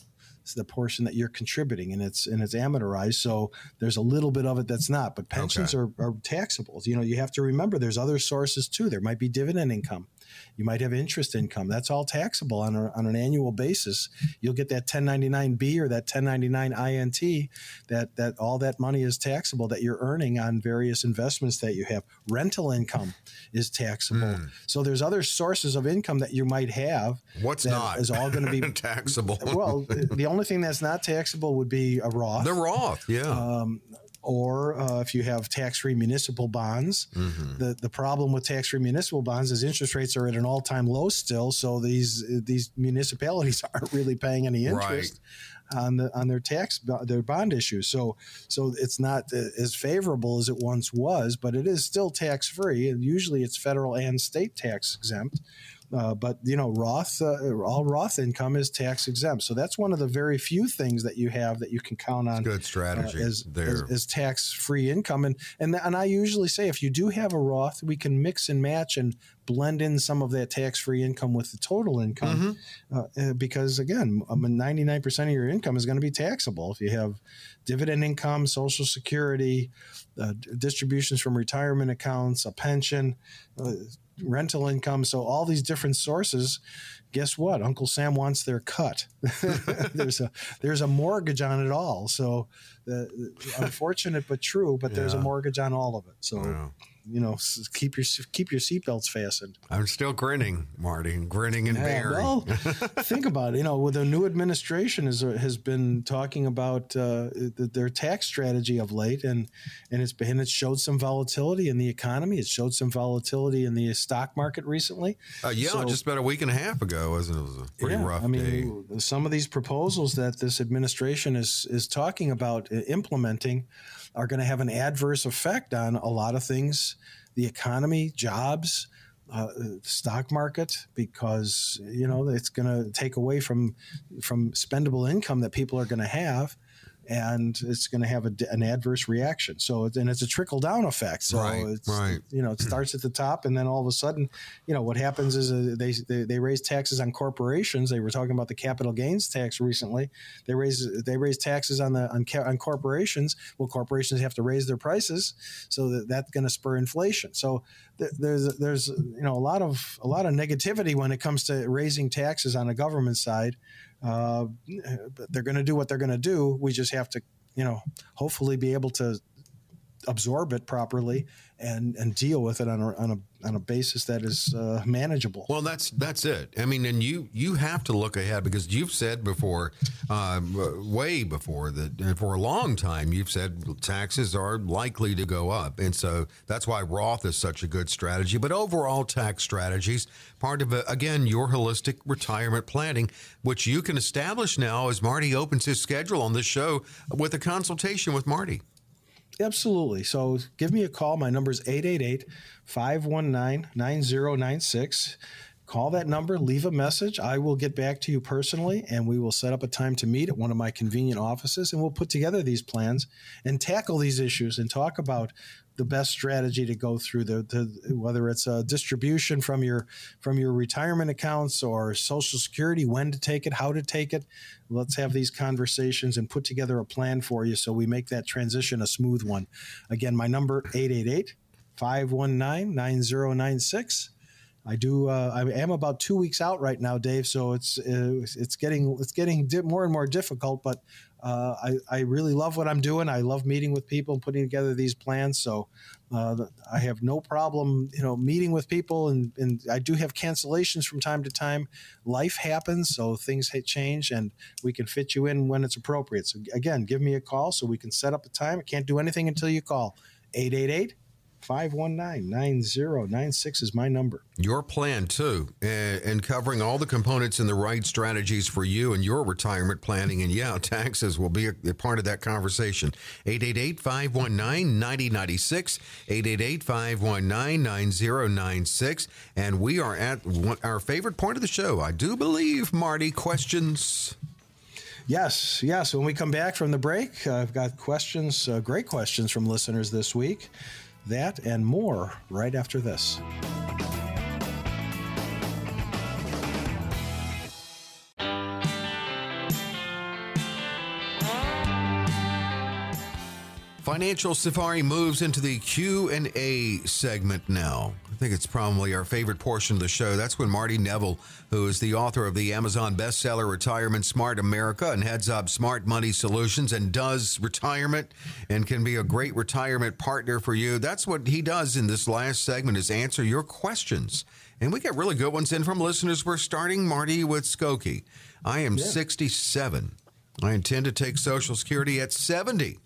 Speaker 1: It's the portion that you're contributing, and it's and it's amortized So there's a little bit of it that's not. But pensions okay. are, are taxable. You know, you have to remember there's other sources too. There might be dividend income. You might have interest income. That's all taxable on, a, on an annual basis. You'll get that 1099B or that 1099 INT. That that all that money is taxable that you're earning on various investments that you have. Rental income is taxable. Mm. So there's other sources of income that you might have.
Speaker 3: What's not
Speaker 1: is all going to be *laughs*
Speaker 3: taxable?
Speaker 1: well, the only thing that's not taxable would be a Roth.
Speaker 3: The Roth, yeah. Um,
Speaker 1: or uh, if you have tax-free municipal bonds. Mm-hmm. The the problem with tax-free municipal bonds is interest rates are at an all-time low still, so these these municipalities *laughs* aren't really paying any interest. Right. On the on their tax their bond issues, so so it's not uh, as favorable as it once was, but it is still tax free, and usually it's federal and state tax exempt Uh, but you know, Roth, uh, all Roth income is tax exempt, so that's one of the very few things that you have that you can count on.
Speaker 3: Good strategy
Speaker 1: uh, as,
Speaker 3: there.
Speaker 1: as, as tax free income, and and and I usually say if you do have a Roth, we can mix and match and blend in some of that tax free income with the total income,
Speaker 3: Mm-hmm.
Speaker 1: uh, because again, ninety nine percent of your income is going to be taxable if you have dividend income, Social Security, uh, distributions from retirement accounts, a pension, uh, rental income. So all these different sources. Guess what? Uncle Sam wants their cut. *laughs* there's a there's a mortgage on it all. So the, unfortunate but true. But there's a mortgage on all of it. So
Speaker 3: Wow.
Speaker 1: You know, keep your keep your seatbelts fastened.
Speaker 3: I'm still grinning, Marty, grinning and
Speaker 1: Yeah,
Speaker 3: bearing.
Speaker 1: well, *laughs* think about it. You know, with the new administration has has been talking about uh, th- their tax strategy of late, and and it's been it's showed some volatility in the economy. It showed some volatility in the stock market recently.
Speaker 3: Uh, yeah,
Speaker 1: So-
Speaker 3: just about a week and a half ago, wasn't it? It was a pretty
Speaker 1: Yeah,
Speaker 3: rough
Speaker 1: I
Speaker 3: day.
Speaker 1: mean, some of these proposals that this administration is is talking about uh, implementing are going to have an adverse effect on a lot of things, the economy, jobs, uh, stock market, because you know it's going to take away from from spendable income that people are going to have. And it's going to have a, an adverse reaction. So, and it's a trickle down effect. So,
Speaker 3: Right,
Speaker 1: it's,
Speaker 3: right.
Speaker 1: you know, it starts at the top, and then all of a sudden, you know, what happens is uh, they, they they raise taxes on corporations. They were talking about the capital gains tax recently. They raise they raise taxes on the on, on corporations. Well, corporations have to raise their prices, so that that's going to spur inflation. So th- there's there's you know a lot of a lot of negativity when it comes to raising taxes on the government side. Uh, they're going to do what they're going to do. We just have to, you know, hopefully be able to absorb it properly and and deal with it on a on a, on a basis that is uh, manageable.
Speaker 3: Well, that's that's it. I mean, and you you have to look ahead because you've said before, um, way before that uh, for a long time, you've said taxes are likely to go up, and so that's why Roth is such a good strategy. But overall tax strategies, part of it, again your holistic retirement planning, which you can establish now as Marty opens his schedule on this show with a consultation with Marty.
Speaker 1: Absolutely. So give me a call. My number is 888 519 9096. Call that number, leave a message. I will get back to you personally, and we will set up a time to meet at one of my convenient offices, and we'll put together these plans and tackle these issues and talk about the best strategy to go through the, the whether it's a distribution from your from your retirement accounts or social security when to take it how to take it. Let's have these conversations and put together a plan for you so we make that transition a smooth one. Again my number 888 519 9096 I do. Uh, I am about two weeks out right now, Dave. So it's uh, it's getting it's getting more and more difficult. But uh, I I really love what I'm doing. I love meeting with people and putting together these plans. So uh, I have no problem, you know, meeting with people. And and I do have cancellations from time to time. Life happens, so things ha- change, and we can fit you in when it's appropriate. So again, give me a call so we can set up a time. I can't do anything until you call 888 519 9096 is my number.
Speaker 3: Your plan, too, and, and covering all the components and the right strategies for you and your retirement planning. And yeah, *laughs* taxes will be a, part of that conversation. 888 519 9096, 888 519 9096. And we are at our favorite part of the show. I do believe, Marty, questions.
Speaker 1: Yes, yes. When we come back from the break, I've got questions, uh, great questions from listeners this week. That and more right after this.
Speaker 3: Financial Safari moves into the Q&A segment now. I think it's probably our favorite portion of the show. That's when Marty Neville, who is the author of the Amazon bestseller Retirement Smart America and heads up Smart Money Solutions and does retirement and can be a great retirement partner for you. That's what he does in this last segment is answer your questions. And we get really good ones in from listeners. We're starting Marty with Skokie. I am 67. I intend to take Social Security at 70.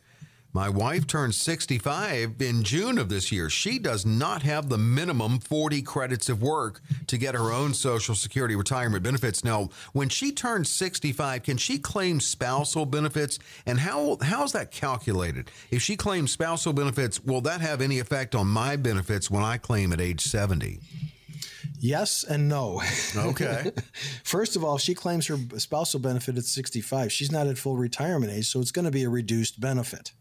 Speaker 3: My wife turned 65 in June of this year. She does not have the minimum 40 credits of work to get her own Social Security retirement benefits. Now, when she turns 65, can she claim spousal benefits? And how how's that calculated? If she claims spousal benefits, will that have any effect on my benefits when I claim at age 70?
Speaker 1: Yes and no.
Speaker 3: Okay. *laughs*
Speaker 1: First of all, she claims her spousal benefit at 65, she's not at full retirement age, so it's going to be a reduced benefit.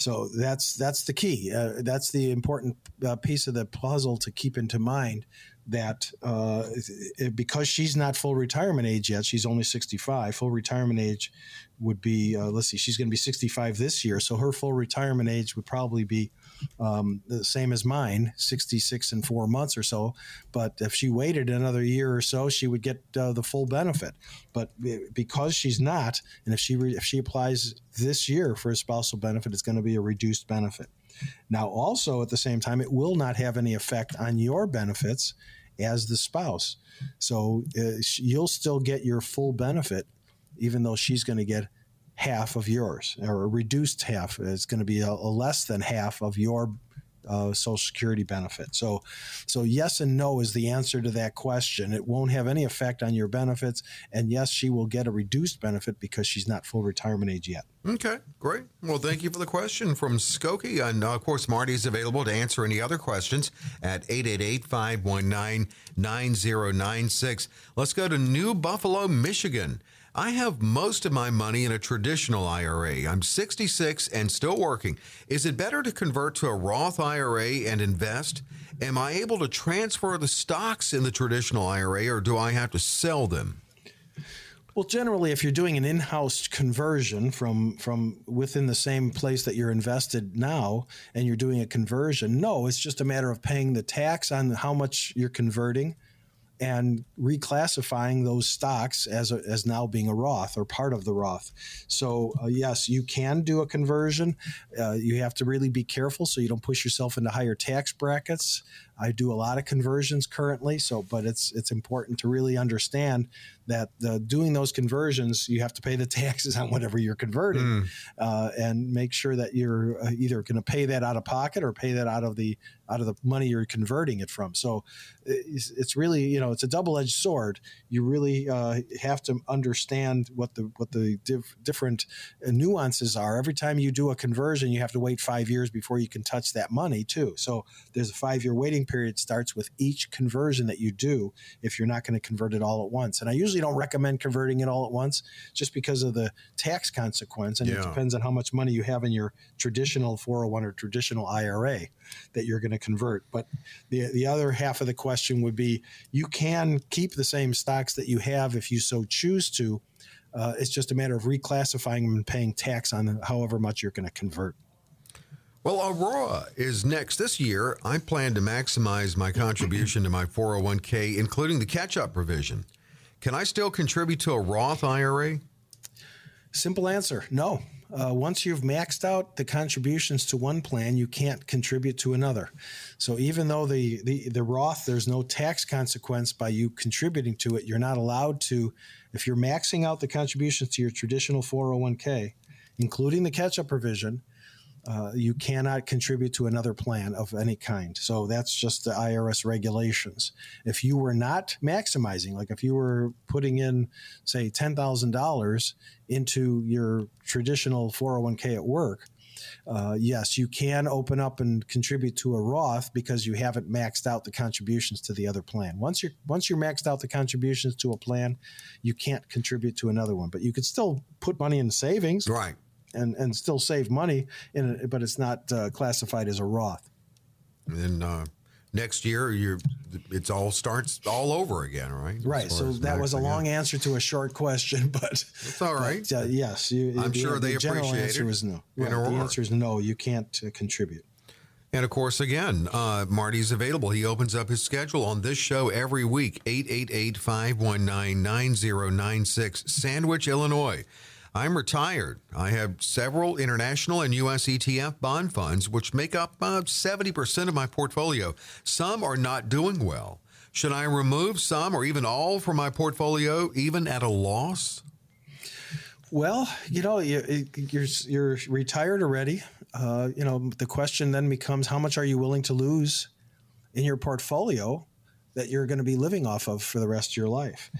Speaker 1: So that's that's the key. Uh, that's the important uh, piece of the puzzle to keep into mind that uh, it, because she's not full retirement age yet, she's only 65. Full retirement age would be, uh, let's see, she's going to be 65 this year. So her full retirement age would probably be um, the same as mine, 66 and four months or so. But if she waited another year or so, she would get uh, the full benefit. But because she's not, and if she re- if she applies this year for a spousal benefit, it's going to be a reduced benefit. Now, also at the same time, it will not have any effect on your benefits as the spouse. So uh, you'll still get your full benefit, even though she's going to get half of yours or a reduced half. It's going to be a, a less than half of your uh, Social Security benefit. So, so yes and no is the answer to that question. It won't have any effect on your benefits, and yes, she will get a reduced benefit because she's not full retirement age yet.
Speaker 3: Okay, great. Well, thank you for the question from Skokie. And uh, of course, Marty is available to answer any other questions at 888 519 9096. Let's go to New Buffalo, Michigan. I have most of my money in a traditional IRA. I'm 66 and still working. Is it better to convert to a Roth IRA and invest? Am I able to transfer the stocks in the traditional IRA or do I have to sell them?
Speaker 1: Well, generally, if you're doing an in-house conversion from from within the same place that you're invested now, and you're doing a conversion, no, it's just a matter of paying the tax on how much you're converting, and reclassifying those stocks as, a, as now being a Roth or part of the Roth. So, uh, yes, you can do a conversion. Uh, you have to really be careful so you don't push yourself into higher tax brackets. I do a lot of conversions currently, so but it's it's important to really understand that uh, doing those conversions, you have to pay the *laughs* taxes on whatever you're converting, mm. uh, and make sure that you're uh, either going to pay that out of pocket or pay that out of the out of the money you're converting it from. So it's, it's really you know it's a double edged sword. You really uh, have to understand what the what the diff- different uh, nuances are. Every time you do a conversion, you have to wait five years before you can touch that money too. So there's a five year waiting period starts with each conversion that you do if you're not going to convert it all at once. And I usually don't recommend converting it all at once just because of the tax consequence. And yeah. it depends on how much money you have in your traditional 401 or traditional IRA that you're going to convert. But the, the other half of the question would be you can keep the same stocks that you have if you so choose to. Uh, it's just a matter of reclassifying them and paying tax on however much you're going to convert.
Speaker 3: Well, Aurora is next. This year, I plan to maximize my contribution to my 401k, including the catch up provision. Can I still contribute to a Roth IRA?
Speaker 1: Simple answer no. Uh, once you've maxed out the contributions to one plan, you can't contribute to another. So even though the, the, the Roth, there's no tax consequence by you contributing to it, you're not allowed to, if you're maxing out the contributions to your traditional 401k, including the catch up provision, uh, you cannot contribute to another plan of any kind. So that's just the IRS regulations. If you were not maximizing, like if you were putting in, say, $10,000 into your traditional 401k at work, uh, yes, you can open up and contribute to a Roth because you haven't maxed out the contributions to the other plan. Once you're once you're maxed out the contributions to a plan, you can't contribute to another one, but you could still put money in savings.
Speaker 3: Right
Speaker 1: and and still save money in it, but it's not uh, classified as a Roth.
Speaker 3: And then uh, next year, you it's all starts all over again, right?
Speaker 1: Right. So that was a long answer to a short question, *laughs* but
Speaker 3: it's all right.
Speaker 1: But, uh, yes, you,
Speaker 3: I'm
Speaker 1: the,
Speaker 3: sure
Speaker 1: the
Speaker 3: they
Speaker 1: general
Speaker 3: appreciate
Speaker 1: answer
Speaker 3: it.
Speaker 1: is no. Right, the answer is no. You can't uh, contribute.
Speaker 3: And of course, again, uh, Marty's available. He opens up his schedule on this show every week, 888 519 9096, Sandwich, Illinois. I'm retired. I have several international and U.S. ETF bond funds, which make up uh, 70% of my portfolio. Some are not doing well. Should I remove some or even all from my portfolio, even at a loss?
Speaker 1: Well, you know, you're you're retired already. Uh, you know, the question then becomes, how much are you willing to lose in your portfolio that you're going to be living off of for the rest of your life?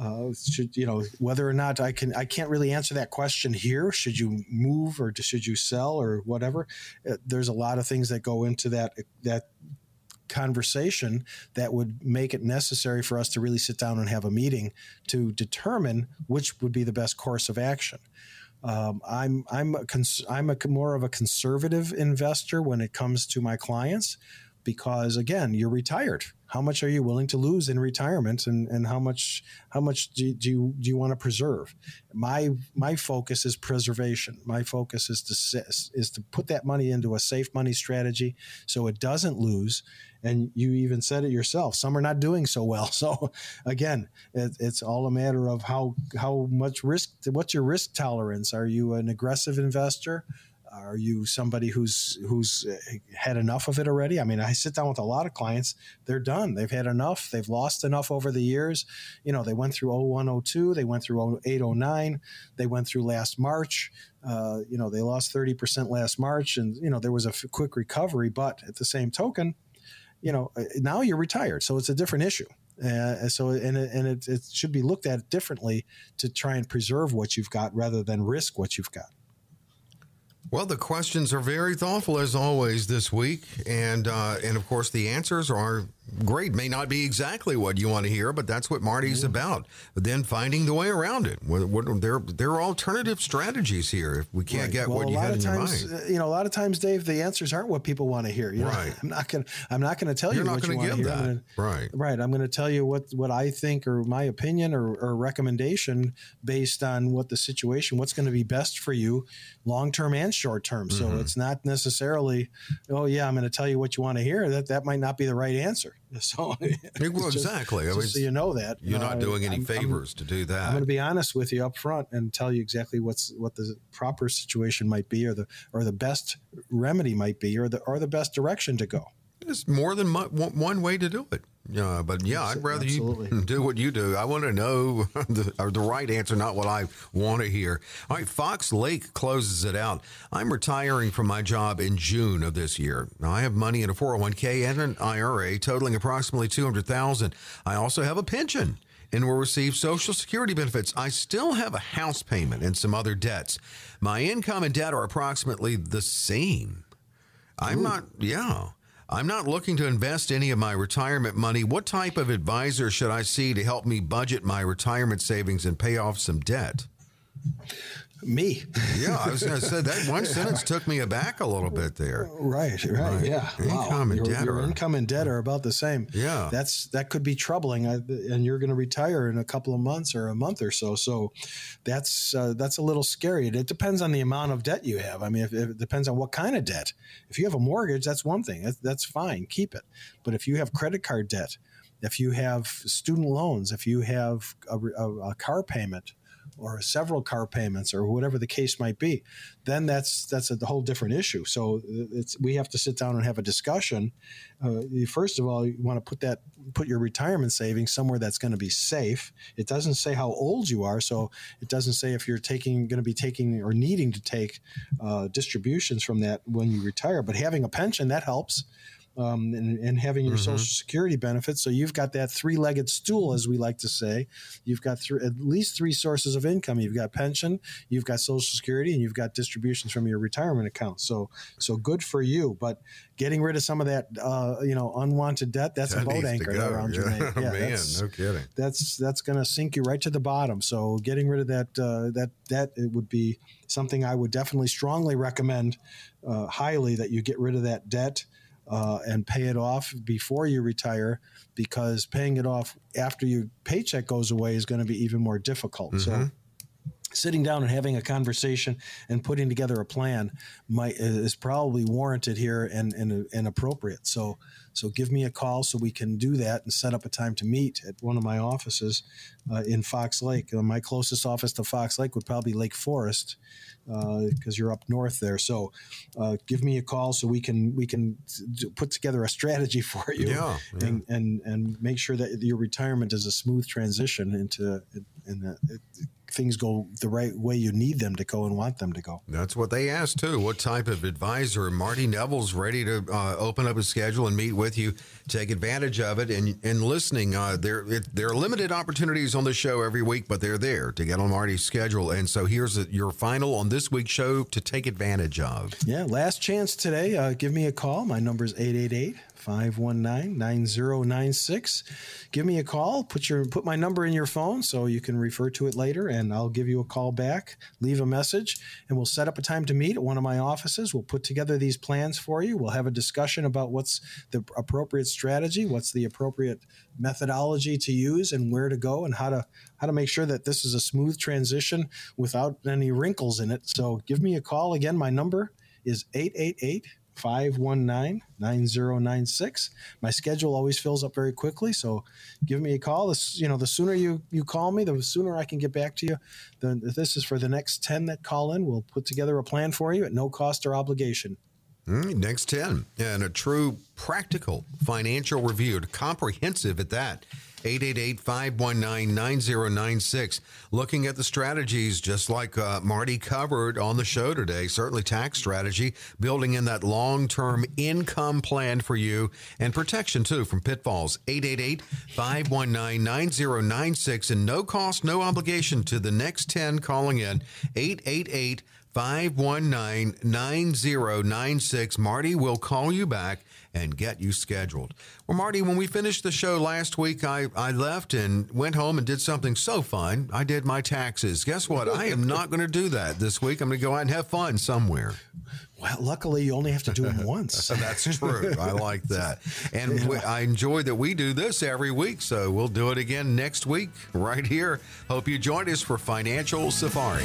Speaker 1: Uh, should you know whether or not I can? I can't really answer that question here. Should you move or should you sell or whatever? Uh, there's a lot of things that go into that that conversation that would make it necessary for us to really sit down and have a meeting to determine which would be the best course of action. Um, I'm I'm a cons- I'm a more of a conservative investor when it comes to my clients because again you're retired how much are you willing to lose in retirement and, and how much how much do, do you do you want to preserve? My my focus is preservation. My focus is to is to put that money into a safe money strategy so it doesn't lose. And you even said it yourself some are not doing so well. *laughs* So again it, it's all a matter of how how much risk what's your risk tolerance? Are you an aggressive investor are you somebody who's who's uh, had enough of it already? I mean, I sit down with a lot of clients. They're done. They've had enough. They've lost enough over the years. You know, they went through 0102, they went through 0809, they went through last March. Uh, you know, they lost 30% last March and you know, there was a f- quick recovery, but at the same token, you know, uh, now you're retired, so it's a different issue. Uh, so and it, and it, it should be looked at differently to try and preserve what you've got rather than risk what you've got.
Speaker 3: Well, the questions are very thoughtful as always this week, and uh, and of course the answers are great. May not be exactly what you want to hear, but that's what Marty's about. But then finding the way around it. What, what, there, there are alternative strategies here if we can't right. get
Speaker 1: well,
Speaker 3: what you had in
Speaker 1: times,
Speaker 3: your mind.
Speaker 1: You know, a lot of times, Dave, the answers aren't what people want to hear. You know?
Speaker 3: Right. *laughs*
Speaker 1: I'm not going. I'm not going to tell
Speaker 3: You're
Speaker 1: you
Speaker 3: what
Speaker 1: you want to
Speaker 3: hear.
Speaker 1: That. Gonna,
Speaker 3: right.
Speaker 1: Right. I'm going to tell you what what I think or my opinion or, or recommendation based on what the situation, what's going to be best for you, long term and short term. Mm-hmm. So it's not necessarily, oh yeah, I'm going to tell you what you want to hear. That that might not be the right answer. So
Speaker 3: well, exactly.
Speaker 1: Just I mean, so you know that
Speaker 3: you're not uh, doing any I'm, favors
Speaker 1: I'm,
Speaker 3: to do that.
Speaker 1: I'm going to be honest with you up front and tell you exactly what's what the proper situation might be, or the or the best remedy might be, or the or the best direction to go.
Speaker 3: There's more than one way to do it. Yeah, but yeah, I'd rather Absolutely. you *laughs* do what you do. I want to know *laughs* the, or the right answer, not what I want to hear. All right, Fox Lake closes it out. I'm retiring from my job in June of this year. Now, I have money in a 401k and an IRA totaling approximately 200,000. I also have a pension and will receive Social Security benefits. I still have a house payment and some other debts. My income and debt are approximately the same. I'm Ooh. not, yeah. I'm not looking to invest any of my retirement money. What type of advisor should I see to help me budget my retirement savings and pay off some debt?
Speaker 1: Me.
Speaker 3: yeah, I was going to say that *laughs* one sentence took me aback a little bit there.
Speaker 1: Right, right, right. yeah.
Speaker 3: Income wow. and
Speaker 1: your,
Speaker 3: debt
Speaker 1: your
Speaker 3: are,
Speaker 1: income and debt are about the same.
Speaker 3: Yeah,
Speaker 1: that's that could be troubling, and you're going to retire in a couple of months or a month or so. So that's uh, that's a little scary. It depends on the amount of debt you have. I mean, if, if it depends on what kind of debt. If you have a mortgage, that's one thing. That's, that's fine. Keep it. But if you have credit card debt, if you have student loans, if you have a, a, a car payment or several car payments or whatever the case might be, then that's that's a whole different issue. So it's we have to sit down and have a discussion. Uh, first of all, you want to put that put your retirement savings somewhere that's going to be safe. It doesn't say how old you are, so it doesn't say if you're taking going to be taking or needing to take uh, distributions from that when you retire. But having a pension that helps um, and, and, having your mm-hmm. Social Security benefits. So you've got that three legged stool, as we like to say. You've got th- at least three sources of income. You've got pension, you've got Social Security, and you've got distributions from your retirement account. So, so good for you. But getting rid of some of that, uh, you know, unwanted debt, that's
Speaker 3: that
Speaker 1: a boat anchor around
Speaker 3: yeah.
Speaker 1: your neck. *laughs*
Speaker 3: Yeah, Man, no kidding.
Speaker 1: That's that's going to sink you right to the bottom. So getting rid of that uh, that debt it would be something I would definitely strongly recommend uh, highly that you get rid of that debt uh, and pay it off before you retire because paying it off after your paycheck goes away is going to be even more difficult. Mm-hmm. So sitting down and having a conversation and putting together a plan might is probably warranted here and, and, and appropriate. So so give me a call so we can do that and set up a time to meet at one of my offices uh, in Fox Lake. Uh, my closest office to Fox Lake would probably be Lake Forest because uh, you're up north there. So uh, give me a call so we can we can put together a strategy *laughs* for you
Speaker 3: yeah,
Speaker 1: yeah. And, and and make sure that your retirement is a smooth transition into in things go the right way you need them to go and want them to go.
Speaker 3: That's what they asked too. What type of advisor? Marty Neville's ready to uh, open up his schedule and meet with you, take advantage of it, and and listening. Uh, there it, there are limited opportunities on the show every week, but they're there to get on Marty's schedule. And so here's a, your final on this week's show to take advantage of.
Speaker 1: Yeah, last chance today. Uh, give me a call. My number is 888 519 9096. Give me a call. Put your put my number in your phone so you can refer to it later, and I'll give you a call back. Leave a message, and we'll set up a time to meet at one of my offices. We'll put together these plans for you. We'll have a discussion about what's the appropriate strategy, what's the appropriate methodology to use, and where to go, and how to how to make sure that this is a smooth transition without any wrinkles in it. So give me a call again. My number is 888 519 9096. My schedule always fills up very quickly, so give me a call. This, you know, the sooner you, you call me, the sooner I can get back to you. Then this is for the next 10 that call in. We'll put together a plan for you at no cost or obligation.
Speaker 3: Mm, next 10. And a true practical financial review, comprehensive at that. 888-519-9096 looking at the strategies just like uh, marty covered on the show today certainly tax strategy building in that long-term income plan for you and protection too from pitfalls. 888-519-9096 and no cost no obligation to the next 10 calling in 888 519 9096. Marty will call you back and get you scheduled. Well, Marty, when we finished the show last week, I, I left and went home and did something so fun. I did my taxes. Guess what? I am not going to do that this week. I'm going to go out and have fun somewhere.
Speaker 1: Well, luckily, you only have to do them once. *laughs*
Speaker 3: That's true. I like that. And yeah. we, I enjoy that we do this every week. So we'll do it again next week right here. Hope you join us for Financial Safari.